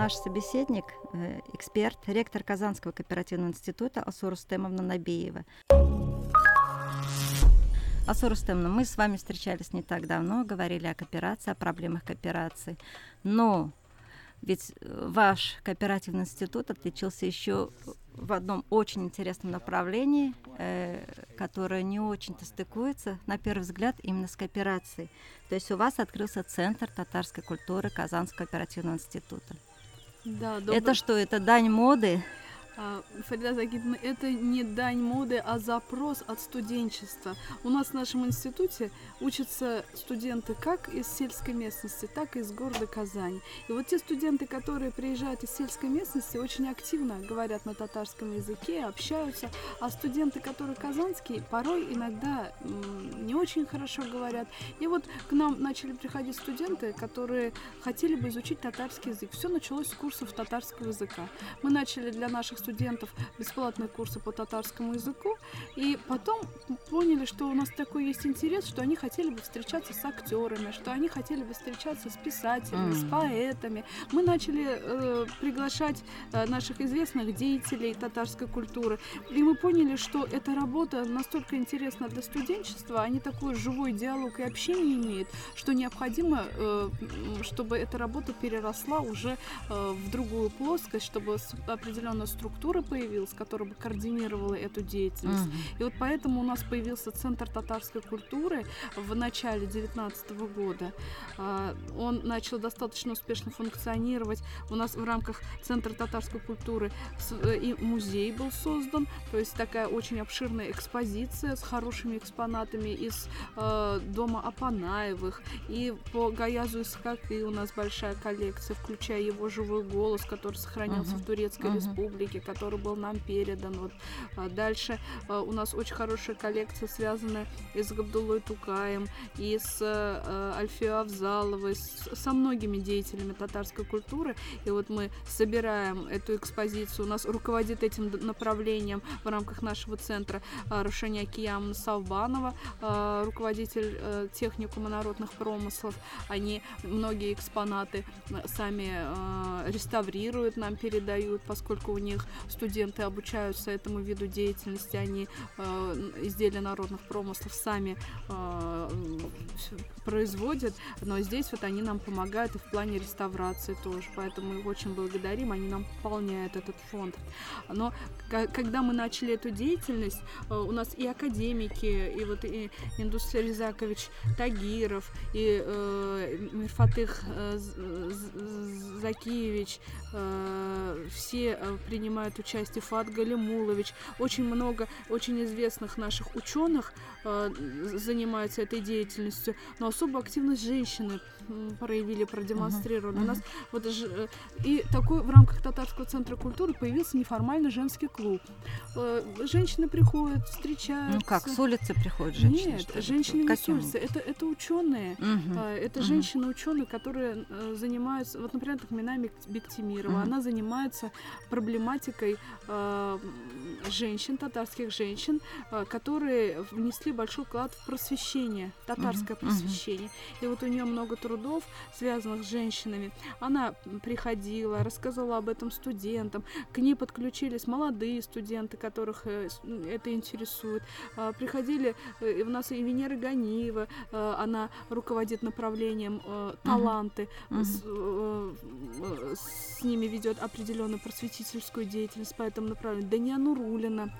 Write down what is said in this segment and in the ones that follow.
наш собеседник, э, эксперт, ректор Казанского кооперативного института Асура Стемовна Набиева. Асура Стемовна, мы с вами встречались не так давно, говорили о кооперации, о проблемах кооперации. Но ведь э, ваш кооперативный институт отличился еще в одном очень интересном направлении, э, которое не очень-то стыкуется, на первый взгляд, именно с кооперацией. То есть у вас открылся Центр татарской культуры Казанского оперативного института. Да, добрый... Это что, это дань моды? А, Фарида Загидовна, это не дань моды, а запрос от студенчества. У нас в нашем институте учатся студенты как из сельской местности, так и из города Казань. И вот те студенты, которые приезжают из сельской местности, очень активно говорят на татарском языке, общаются, а студенты, которые казанские, порой иногда не очень хорошо говорят. И вот к нам начали приходить студенты, которые хотели бы изучить татарский язык. Все началось с курсов татарского языка. Мы начали для наших студентов студентов бесплатные курсы по татарскому языку, и потом поняли, что у нас такой есть интерес, что они хотели бы встречаться с актерами, что они хотели бы встречаться с писателями, mm. с поэтами. Мы начали э, приглашать э, наших известных деятелей татарской культуры, и мы поняли, что эта работа настолько интересна для студенчества, они такой живой диалог и общение имеют, что необходимо, э, чтобы эта работа переросла уже э, в другую плоскость, чтобы определенная структура структура появилась, которая бы координировала эту деятельность. Mm-hmm. И вот поэтому у нас появился Центр татарской культуры в начале 2019 года. А, он начал достаточно успешно функционировать. У нас в рамках Центра татарской культуры э, и музей был создан, то есть такая очень обширная экспозиция с хорошими экспонатами из э, дома Апанаевых. И по Гаязу Искаки у нас большая коллекция, включая его живой голос, который сохранился uh-huh. в Турецкой uh-huh. республике, который был нам передан. Вот. А дальше а, у нас очень хорошая коллекция, связанная и с Габдулой Тукаем, и с а, Альфией Авзаловой, со многими деятелями татарской культуры. И вот мы собираем эту экспозицию. У нас руководит этим направлением в рамках нашего центра Рушения Киям Савбанова, руководитель э, техникума народных промыслов. Они многие экспонаты сами реставрируют, нам передают, поскольку у них студенты обучаются этому виду деятельности, они э, изделия народных промыслов сами э, производят, но здесь вот они нам помогают и в плане реставрации тоже, поэтому их очень благодарим, они нам пополняют этот фонд. Но когда мы начали эту деятельность, э, у нас и академики, и вот и Индус Резакович Тагиров, и э, Мирфатых э, Закиевич, все э, принимают участие. Фат Галимулович, очень много очень известных наших ученых э, занимаются этой деятельностью, но особую активность женщины проявили, продемонстрировали. Uh-huh. У нас вот э, и такой в рамках татарского центра культуры появился неформальный женский клуб. Э, женщины приходят, встречаются. Ну как, с улицы приходят женщины? Нет, женщины не с улицы. Это, это ученые. Uh-huh. Это uh-huh. женщины-ученые, которые э, занимаются, вот, например, Тахмина Бектимирова, uh-huh. она занимается проблематикой женщин, татарских женщин, которые внесли большой вклад в просвещение, татарское uh-huh. просвещение. И вот у нее много трудов связанных с женщинами. Она приходила, рассказывала об этом студентам. К ней подключились молодые студенты, которых э, это интересует. А, приходили э, у нас и Венера Ганиева, э, она руководит направлением таланты, uh-huh. С, с ними ведет определенную просветительскую деятельность по этому направлению. Дания Нурулина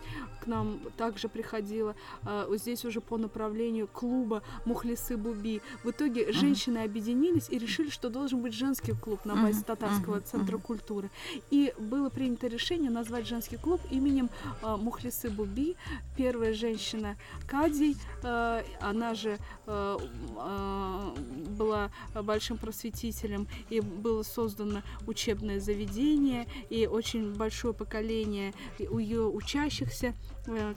к нам также приходила, а, здесь уже по направлению клуба Мухлисы Буби. В итоге женщины объединились объединились и решили, что должен быть женский клуб на базе татарского центра культуры. И было принято решение назвать женский клуб именем э, Мухлисы Буби, первая женщина Кадий, э, она же э, э, была большим просветителем, и было создано учебное заведение, и очень большое поколение ее учащихся,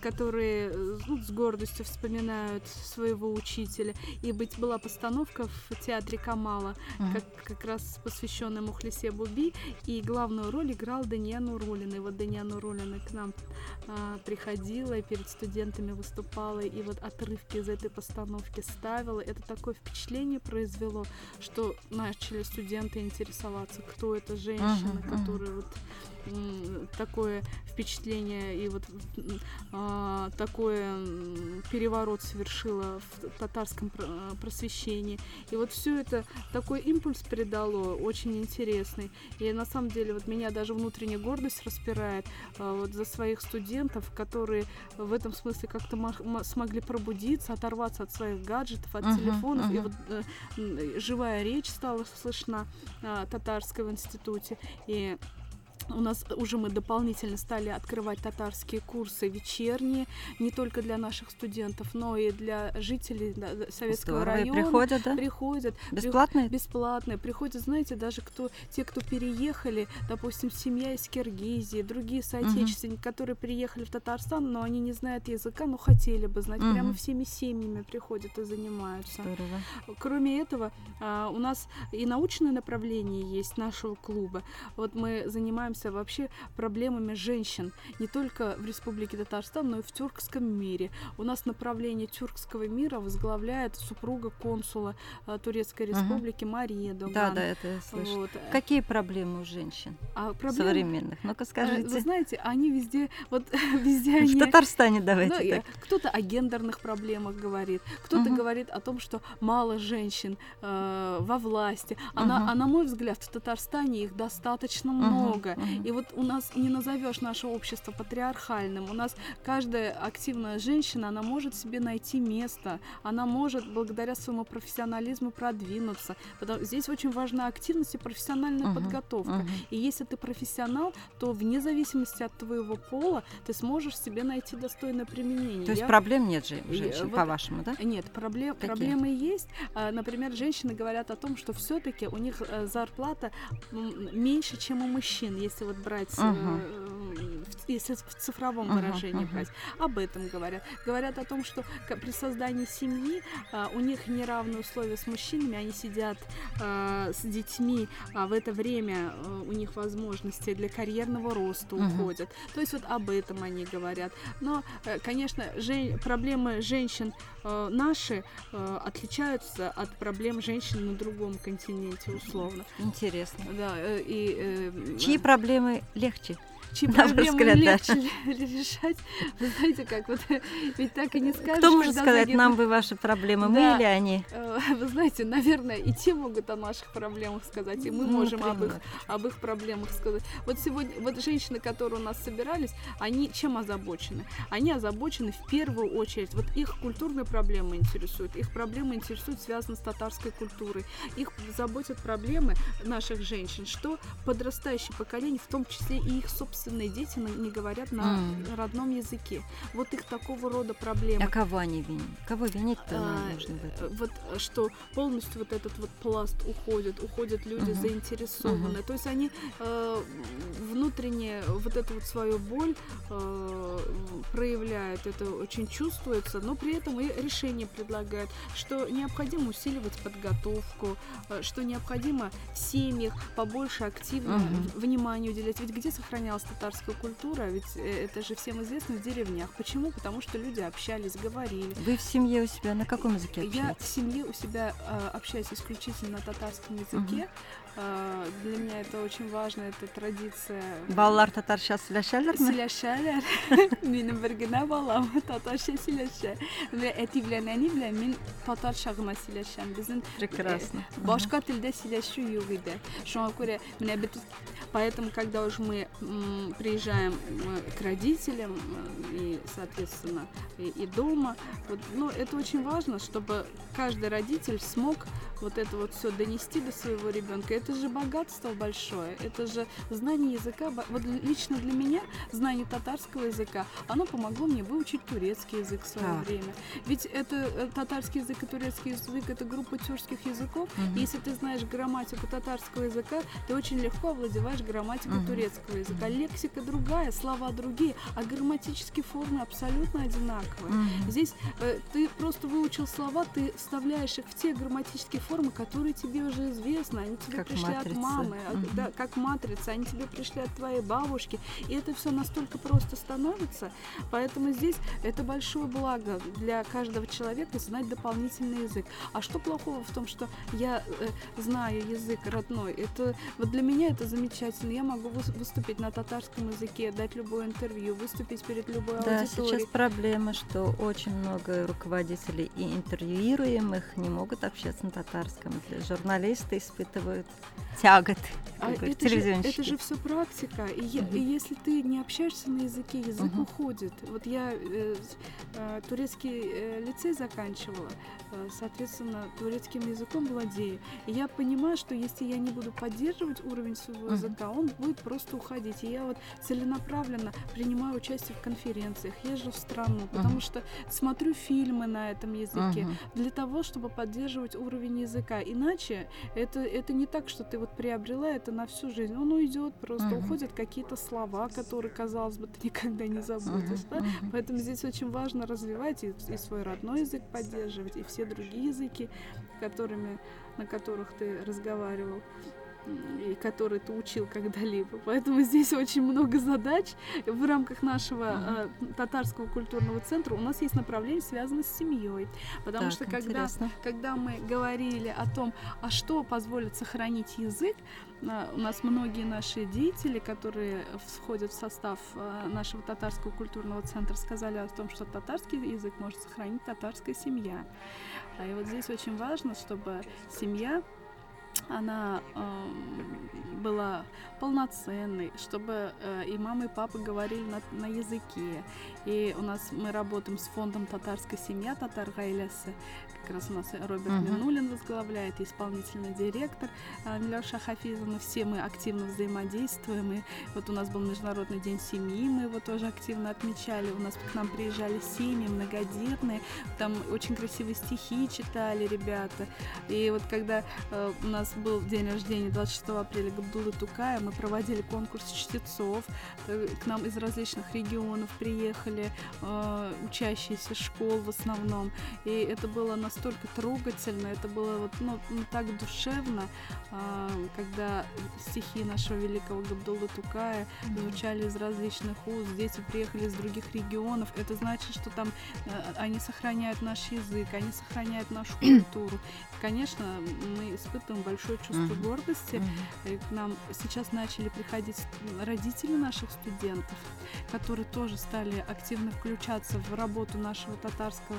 которые э, ну, с гордостью вспоминают своего учителя. И быть была постановка в театре Камала, uh-huh. как, как раз посвященная Мухлисе Буби, и главную роль играл Даниан Урулин. И вот Даниан Урулин к нам а, приходила и перед студентами выступала, и вот отрывки из этой постановки ставила. Это такое впечатление произвело, что начали студенты интересоваться, кто эта женщина, uh-huh, которая вот такое впечатление и вот а, такое переворот совершила в татарском просвещении. И вот все это такой импульс придало, очень интересный. И на самом деле вот меня даже внутренняя гордость распирает а, вот за своих студентов, которые в этом смысле как-то смогли пробудиться, оторваться от своих гаджетов, от uh-huh, телефонов. Uh-huh. И вот э, живая речь стала слышна э, татарская в институте. И у нас уже мы дополнительно стали открывать татарские курсы вечерние, не только для наших студентов, но и для жителей Советского Здорово. района. Приходят, да? Приходят. Бесплатные? Бесплатные. Приходят, знаете, даже кто, те, кто переехали, допустим, семья из Киргизии, другие соотечественники, угу. которые приехали в Татарстан, но они не знают языка, но хотели бы знать. Угу. Прямо всеми семьями приходят и занимаются. Здорово. Кроме этого, а, у нас и научное направление есть нашего клуба. Вот мы занимаемся занимаемся вообще проблемами женщин не только в Республике Татарстан, но и в тюркском мире. У нас направление тюркского мира возглавляет супруга консула э, Турецкой Республики uh-huh. Мария Доган. Да, да, это я слышу. Вот. Какие проблемы у женщин а, проблемы... современных? Ну-ка скажите. Вы знаете, они везде, вот везде они... В Татарстане давайте ну, так. Кто-то о гендерных проблемах говорит, кто-то uh-huh. говорит о том, что мало женщин э, во власти. А, uh-huh. на, а на мой взгляд, в Татарстане их достаточно uh-huh. много. И вот у нас не назовешь наше общество патриархальным. У нас каждая активная женщина, она может себе найти место, она может благодаря своему профессионализму продвинуться. Потому, здесь очень важна активность и профессиональная uh-huh, подготовка. Uh-huh. И если ты профессионал, то вне зависимости от твоего пола ты сможешь себе найти достойное применение. То есть Я... проблем нет же у женщин, вот, по-вашему, да? Нет, проблем, проблемы есть. А, например, женщины говорят о том, что все-таки у них э, зарплата меньше, чем у мужчин если вот брать, uh-huh. Если в цифровом uh-huh, выражении uh-huh. брать, об этом говорят. Говорят о том, что при создании семьи а, у них неравные условия с мужчинами, они сидят а, с детьми, а в это время а, у них возможности для карьерного роста uh-huh. уходят. То есть вот об этом они говорят. Но, э, конечно, жен... проблемы женщин э, наши э, отличаются от проблем женщин на другом континенте, условно. Интересно. Да, и... Чьи проблемы проблемы легче чьи проблемы взгляд, легче да. решать. Вы знаете, как вот ведь так и не скажешь. Кто может сказать, загиб... нам бы ваши проблемы, да. мы или они? Э, вы знаете, наверное, и те могут о наших проблемах сказать, и мы ну, можем об их, об их проблемах сказать. Вот сегодня, вот женщины, которые у нас собирались, они чем озабочены? Они озабочены в первую очередь, вот их культурные проблемы интересуют, их проблемы интересуют, связаны с татарской культурой, их заботят проблемы наших женщин, что подрастающее поколение, в том числе и их собственные собственные дети не говорят на mm. родном языке. Вот их такого рода проблемы. А кого они винят? Кого винить-то а, нужно в этом? Вот что полностью вот этот вот пласт уходит, уходят люди uh-huh. заинтересованные. Uh-huh. То есть они э, внутренне вот эту вот свою боль э, проявляют, это очень чувствуется, но при этом и решение предлагают, что необходимо усиливать подготовку, э, что необходимо в семьях побольше активно uh-huh. внимания уделять. Ведь где сохранялась татарская культура, ведь э, это же всем известно в деревнях. Почему? Потому что люди общались, говорили. Вы в семье у себя на каком языке общаетесь? Я в семье у себя э, общаюсь исключительно на татарском языке. Угу. Э, для меня это очень важно, это традиция. Балалар татарша сөйләшәләрме? Сөйләшәләр. Минем бер генә балам татарча сөйләшә. Вә әти белән әни белән мин татарча гына сөйләшәм. Безнең прекрасно. Башка телдә сөйләшү юк иде. Шуңа күрә менә бит поэтому когда уж мы приезжаем к родителям и, соответственно, и, и дома, вот, ну, это очень важно, чтобы каждый родитель смог вот это вот все донести до своего ребенка, это же богатство большое, это же знание языка. Вот лично для меня знание татарского языка, оно помогло мне выучить турецкий язык в свое а. время. Ведь это э, татарский язык и турецкий язык это группа тюркских языков. Угу. если ты знаешь грамматику татарского языка, ты очень легко овладеваешь грамматикой угу. турецкого языка. Лексика другая, слова другие, а грамматические формы абсолютно одинаковые. Угу. Здесь э, ты просто выучил слова, ты вставляешь их в те грамматические формы, которые тебе уже известны, они тебе как пришли матрица. от мамы, угу. да, как матрица, они тебе пришли от твоей бабушки, и это все настолько просто становится, поэтому здесь это большое благо для каждого человека знать дополнительный язык. А что плохого в том, что я э, знаю язык родной? Это вот для меня это замечательно. Я могу выступить на татарском языке, дать любое интервью, выступить перед любой да, аудиторией. Да, сейчас проблема, что очень много руководителей и интервьюируемых не могут общаться на татарском. Журналисты испытывают тягот. А это же, это же все практика. И, угу. и если ты не общаешься на языке, язык угу. уходит. Вот я э, э, турецкий э, лицей заканчивала, э, соответственно, турецким языком владею. И я понимаю, что если я не буду поддерживать уровень своего угу. языка, он будет просто уходить. И я вот целенаправленно принимаю участие в конференциях, езжу в страну, потому угу. что смотрю фильмы на этом языке угу. для того, чтобы поддерживать уровень языка. Иначе это, это не так, что ты вот приобрела это на всю жизнь. Он уйдет, просто uh-huh. уходят какие-то слова, которые, казалось бы, ты никогда не забудешь. Uh-huh. Да? Uh-huh. Поэтому здесь очень важно развивать и, и свой родной язык поддерживать, и все другие языки, которыми, на которых ты разговаривал который ты учил когда-либо. Поэтому здесь очень много задач в рамках нашего э, татарского культурного центра. У нас есть направление, связанное с семьей. Потому так, что когда, когда мы говорили о том, а что позволит сохранить язык, э, у нас многие наши деятели, которые входят в состав э, нашего татарского культурного центра, сказали о том, что татарский язык может сохранить татарская семья. И вот здесь очень важно, чтобы семья она э, была полноценной, чтобы э, и мама, и папа говорили на, на языке. И у нас мы работаем с фондом «Татарская семья» Татар Гайлясы, как раз у нас Роберт uh-huh. Минулин возглавляет, исполнительный директор э, Милеша Хафизовна. Все мы активно взаимодействуем. И вот у нас был Международный день семьи, мы его тоже активно отмечали. У нас к нам приезжали семьи многодетные, там очень красивые стихи читали ребята. И вот когда э, у нас был день рождения 26 апреля Габдулы Тукая, мы проводили конкурс чтецов. Э, к нам из различных регионов приехали э, учащиеся школ в основном. И это было на настолько трогательно, это было вот, ну, ну, так душевно, а, когда стихи нашего великого Габдулла Тукая звучали из различных уст, дети приехали из других регионов, это значит, что там они сохраняют наш язык, они сохраняют нашу культуру. Конечно, мы испытываем большое чувство гордости. И к нам сейчас начали приходить родители наших студентов, которые тоже стали активно включаться в работу нашего татарского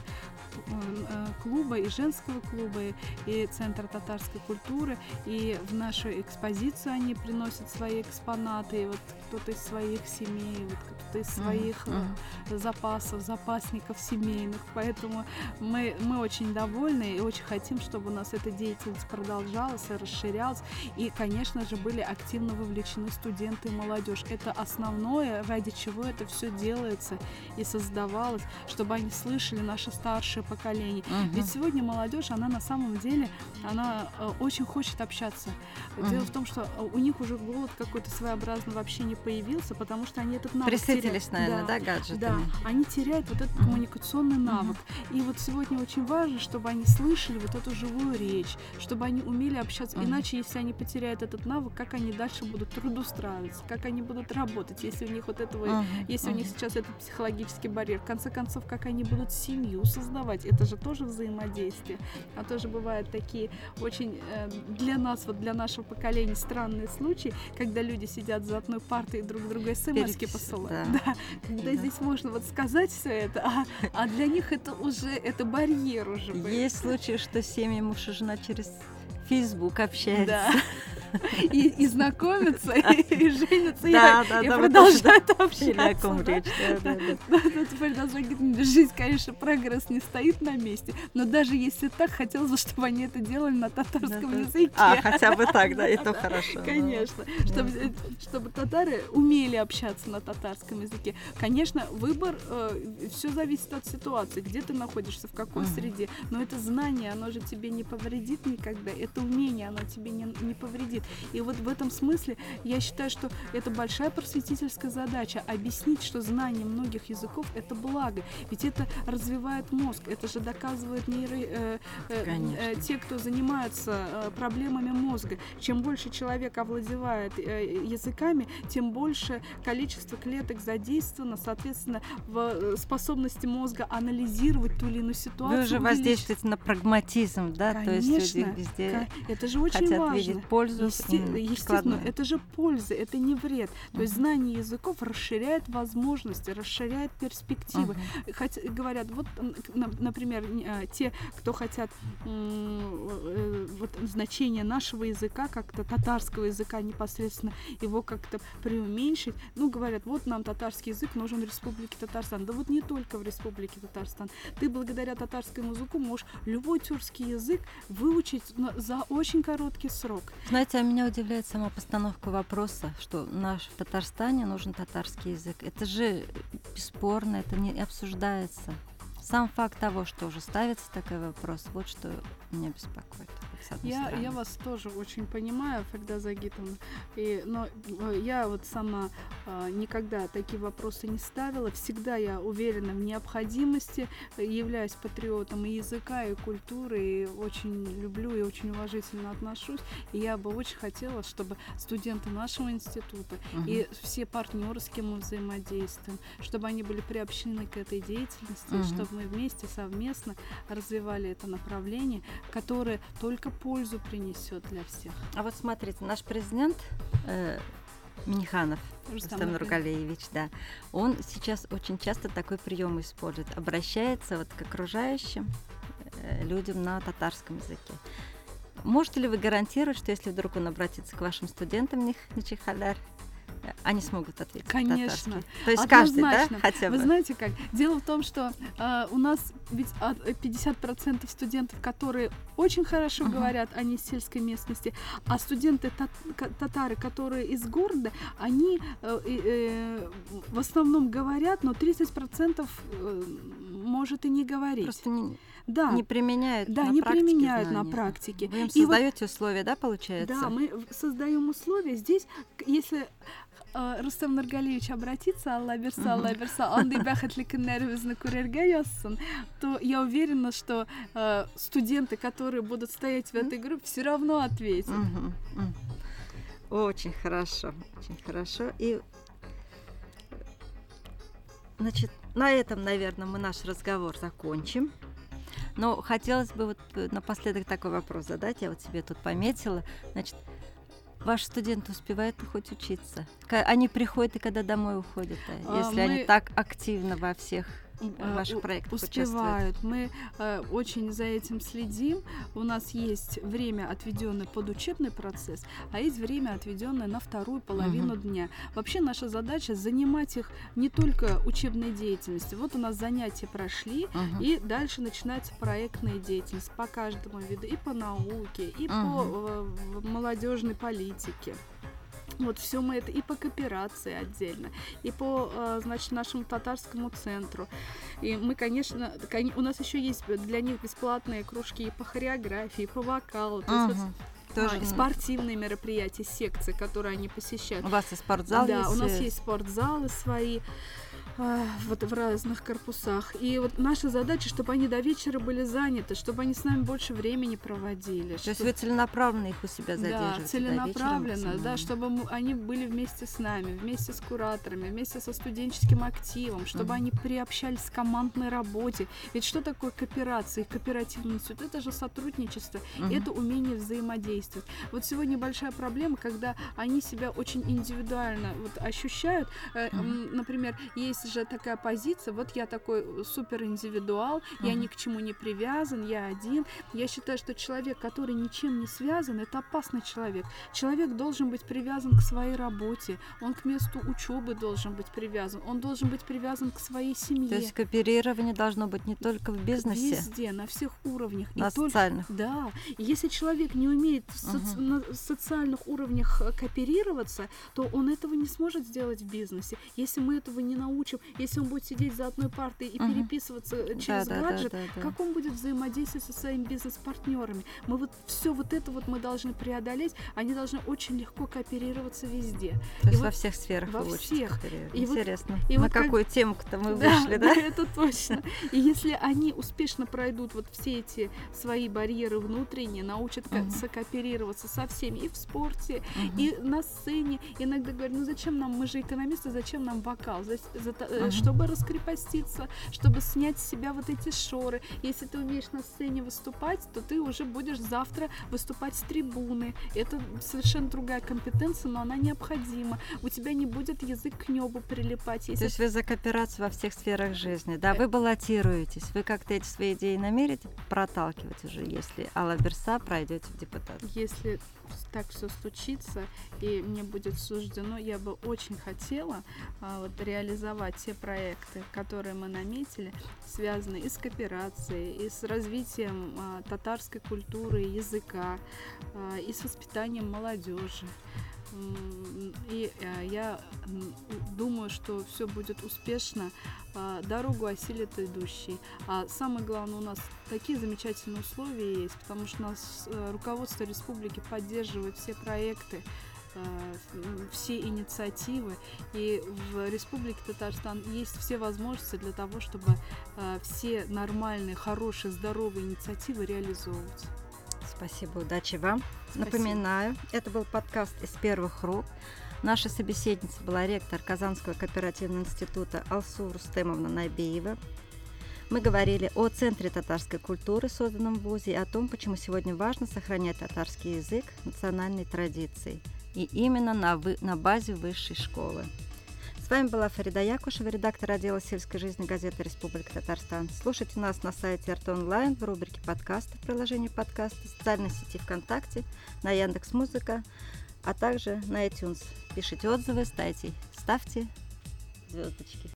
э, клуба клуба, и женского клуба, и Центра татарской культуры. И в нашу экспозицию они приносят свои экспонаты. И вот кто-то из своих семей, вот кто-то из своих uh-huh. запасов, запасников семейных. Поэтому мы, мы очень довольны и очень хотим, чтобы у нас эта деятельность продолжалась и расширялась. И, конечно же, были активно вовлечены студенты и молодежь. Это основное, ради чего это все делается и создавалось, чтобы они слышали наше старшее поколение. Uh-huh. Ведь сегодня молодежь, она на самом деле, она э, очень хочет общаться. Mm-hmm. Дело в том, что э, у них уже голод какой-то своеобразный вообще не появился, потому что они этот навык Присытились, наверное, да, да гаджетами? Да, они теряют вот этот коммуникационный навык. Mm-hmm. И вот сегодня очень важно, чтобы они слышали вот эту живую речь, чтобы они умели общаться. Mm-hmm. Иначе, если они потеряют этот навык, как они дальше будут трудоустраиваться, как они будут работать, если у них вот этого, mm-hmm. если mm-hmm. у них сейчас этот психологический барьер. В конце концов, как они будут семью создавать, это же тоже взаимодействие. А тоже бывают такие очень э, для нас, вот для нашего поколения странные случаи, когда люди сидят за одной партой и друг другу смс посылают. Да. да. Когда да. здесь можно вот сказать все это, а, а для них это уже это барьер уже. Есть случаи, что семьи муж и жена через Facebook общаются. Да. И, и знакомятся, и женятся, и продолжают общаться. Фарида Загитовна, жизнь, конечно, прогресс не стоит на месте, но даже если так, хотелось бы, чтобы они это делали на татарском языке. А, хотя бы так, да, и то хорошо. Конечно, чтобы, чтобы татары умели общаться на татарском языке. Конечно, выбор, э, все зависит от ситуации, где ты находишься, в какой среде, но это знание, оно же тебе не повредит никогда, это умение, оно тебе не, не повредит. И вот в этом смысле я считаю, что это большая просветительская задача объяснить, что знание многих языков это благо, ведь это развивает мозг, это же доказывают нейро, э, э, э, те, кто занимаются э, проблемами мозга. Чем больше человек овладевает э, языками, тем больше количество клеток задействовано, соответственно, в способности мозга анализировать ту или иную ситуацию. Вы уже воздействуете на прагматизм, да? Конечно, То есть люди везде это же очень хотят важно. видеть пользу. Есте... Естественно, это же польза, это не вред. То есть знание языков расширяет возможности, расширяет перспективы. Хотя, говорят, вот, например, а, те, кто хотят э, вот, значение нашего языка, как-то татарского языка непосредственно, его как-то преуменьшить, ну, говорят, вот нам татарский язык нужен в Республике Татарстан. Да вот не только в Республике Татарстан. Ты благодаря татарскому языку можешь любой тюркский язык выучить за очень короткий срок. Знаете, а меня удивляет сама постановка вопроса, что наш в Татарстане нужен татарский язык. Это же бесспорно, это не обсуждается. Сам факт того, что уже ставится такой вопрос, вот что меня беспокоит я, я вас тоже очень понимаю, Фагда Загитовна. И, но э, я вот сама никогда такие вопросы не ставила. Всегда я уверена в необходимости, являюсь патриотом и языка, и культуры, и очень люблю и очень уважительно отношусь. И я бы очень хотела, чтобы студенты нашего института угу. и все партнеры, с кем мы взаимодействуем, чтобы они были приобщены к этой деятельности, угу. чтобы мы вместе, совместно развивали это направление, которое только пользу принесет для всех. А вот смотрите, наш президент э, Миниханов Рустам Нургалеевич, да, он сейчас очень часто такой прием использует, обращается вот к окружающим э, людям на татарском языке. Можете ли вы гарантировать, что если вдруг он обратится к вашим студентам, не Чихаляр, они смогут ответить. Конечно. То есть каждый, да, хотя бы. Вы знаете как? Дело в том, что э, у нас ведь 50% студентов, которые очень хорошо uh-huh. говорят, они из сельской местности, а студенты татары, которые из города, они э, э, в основном говорят, но 30% э, может и не говорить. Просто не да. не применяют да, на не практике применяют знания. на практике. Вы им создаете вот, условия, да, получается? Да, мы создаем условия. Здесь, если Рустам Нургалиевич обратится, Алла Берса, Алла Берса, он бәхетлі күрерге язсын, то я уверена, что э, студенты, которые будут стоять в этой группе, все равно ответят. Очень хорошо, очень хорошо. И Значит, на этом, наверное, мы наш разговор закончим. Но хотелось бы вот э, напоследок такой вопрос задать. Я вот себе тут пометила. Значит, ваши студенты успевают хоть учиться? Они приходят и когда домой уходят, а, если мы... они так активно во всех Э, ваших проектах успевают. Мы э, очень за этим следим. У нас есть время, отведенное под учебный процесс, а есть время, отведенное на вторую половину uh-huh. дня. Вообще наша задача занимать их не только учебной деятельностью. Вот у нас занятия прошли, uh-huh. и дальше начинается проектная деятельность по каждому виду, и по науке, и uh-huh. по э, молодежной политике. Вот все мы это и по кооперации отдельно, и по, э, значит, нашему татарскому центру. И мы, конечно, у нас еще есть для них бесплатные кружки и по хореографии, и по вокалу. То есть тоже а, спортивные мероприятия, секции, которые они посещают. У вас и спортзал да, есть? у нас есть спортзалы свои вот в разных корпусах. И вот наша задача, чтобы они до вечера были заняты, чтобы они с нами больше времени проводили. То чтобы... есть вы целенаправленно их у себя задерживаете? Да, целенаправленно, да, чтобы мы, они были вместе с нами, вместе с кураторами, вместе со студенческим активом, чтобы mm-hmm. они приобщались к командной работе. Ведь что такое кооперация, кооперативный институт? Это же сотрудничество, mm-hmm. это умение взаимодействовать. Вот сегодня большая проблема, когда они себя очень индивидуально вот, ощущают. Mm-hmm. Например, есть же такая позиция, вот я такой супер индивидуал, uh-huh. я ни к чему не привязан, я один. Я считаю, что человек, который ничем не связан, это опасный человек. Человек должен быть привязан к своей работе, он к месту учебы должен быть привязан, он должен быть привязан к своей семье. То есть кооперирование должно быть не только в бизнесе. Везде, на всех уровнях. На и социальных. Только, да. если человек не умеет uh-huh. соци- на социальных уровнях э, кооперироваться, то он этого не сможет сделать в бизнесе. Если мы этого не научим, если он будет сидеть за одной партой и uh-huh. переписываться э, через да, гаджет, да, да, да, как он будет взаимодействовать со своими бизнес-партнерами? Мы вот все вот это вот мы должны преодолеть. Они должны очень легко кооперироваться везде. То есть и во вот всех сферах во всех. И Интересно. Вот, и на вот какую как... тему-то мы да, вышли, да? Да, это точно. И если они успешно пройдут вот все эти свои барьеры внутренние, научат uh-huh. сокооперироваться со всеми и в спорте, uh-huh. и на сцене. Иногда говорят, ну зачем нам, мы же экономисты, зачем нам вокал? За, за, uh-huh. Чтобы раскрепоститься, чтобы снять с себя вот эти шоры. Если ты умеешь на сцене выступать, то ты уже будешь завтра выступать с трибуны. Это совершенно другая компетенция, но она необходима. У тебя не будет язык к небу прилипать. Если... То есть вы за кооперацию во всех сферах жизни, да? Вы баллотируетесь, вы как-то эти свои идеи намерите проталкивать уже, если Алла Берса пройдете в депутат? Если так все случится и мне будет суждено, я бы очень хотела а, вот, реализовать те проекты, которые мы наметили, связанные и с кооперацией, и с развитием а, татарской культуры, языка, а, и с воспитанием молодежи. И э, я думаю, что все будет успешно. А, дорогу осилит идущий. А самое главное, у нас такие замечательные условия есть, потому что у нас э, руководство республики поддерживает все проекты, все инициативы, и в Республике Татарстан есть все возможности для того, чтобы все нормальные, хорошие, здоровые инициативы реализовывать. Спасибо, удачи вам. Спасибо. Напоминаю, это был подкаст из первых рук. Наша собеседница была ректор Казанского кооперативного института Алсу Рустемовна Найбеева. Мы говорили о Центре татарской культуры, созданном в ВУЗе, и о том, почему сегодня важно сохранять татарский язык национальной традиции. И именно на, вы, на базе высшей школы. С вами была Фарида Якушева, редактор отдела сельской жизни газеты «Республика Татарстан». Слушайте нас на сайте РТ Онлайн в рубрике подкасты в приложении подкаста, в социальной сети ВКонтакте, на Яндекс Музыка, а также на iTunes. Пишите отзывы, ставьте, ставьте звездочки.